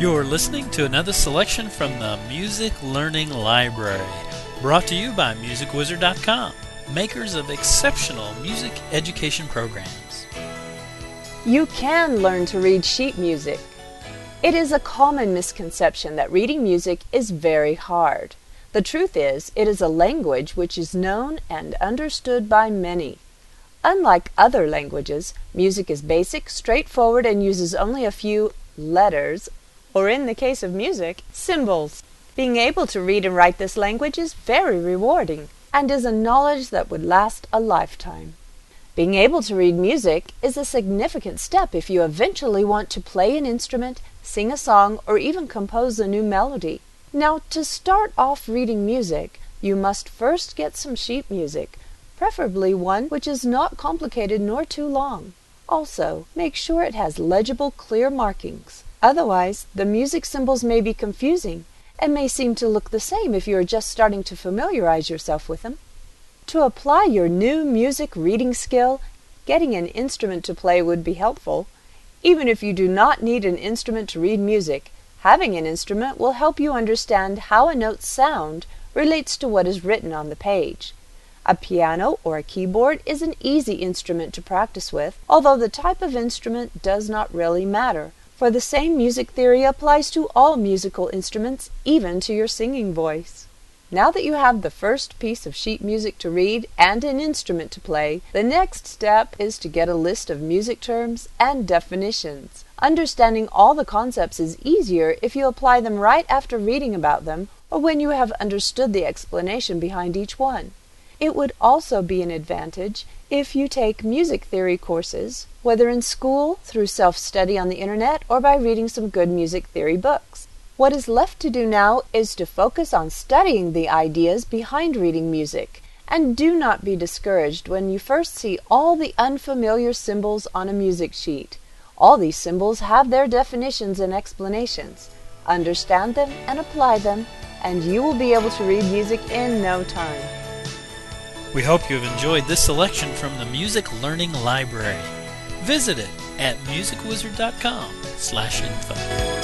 You're listening to another selection from the Music Learning Library, brought to you by MusicWizard.com, makers of exceptional music education programs. You can learn to read sheet music. It is a common misconception that reading music is very hard. The truth is, it is a language which is known and understood by many. Unlike other languages, music is basic, straightforward, and uses only a few letters, or in the case of music, symbols. Being able to read and write this language is very rewarding and is a knowledge that would last a lifetime. Being able to read music is a significant step if you eventually want to play an instrument, sing a song, or even compose a new melody. Now, to start off reading music, you must first get some sheet music, preferably one which is not complicated nor too long. Also, make sure it has legible, clear markings. Otherwise, the music symbols may be confusing and may seem to look the same if you are just starting to familiarize yourself with them. To apply your new music reading skill, getting an instrument to play would be helpful. Even if you do not need an instrument to read music, having an instrument will help you understand how a note's sound relates to what is written on the page. A piano or a keyboard is an easy instrument to practice with, although the type of instrument does not really matter, for the same music theory applies to all musical instruments, even to your singing voice. Now that you have the first piece of sheet music to read and an instrument to play, the next step is to get a list of music terms and definitions. Understanding all the concepts is easier if you apply them right after reading about them or when you have understood the explanation behind each one. It would also be an advantage if you take music theory courses, whether in school, through self study on the internet, or by reading some good music theory books. What is left to do now is to focus on studying the ideas behind reading music, and do not be discouraged when you first see all the unfamiliar symbols on a music sheet. All these symbols have their definitions and explanations. Understand them and apply them, and you will be able to read music in no time. We hope you have enjoyed this selection from the Music Learning Library. Visit it at musicwizard.com slash info.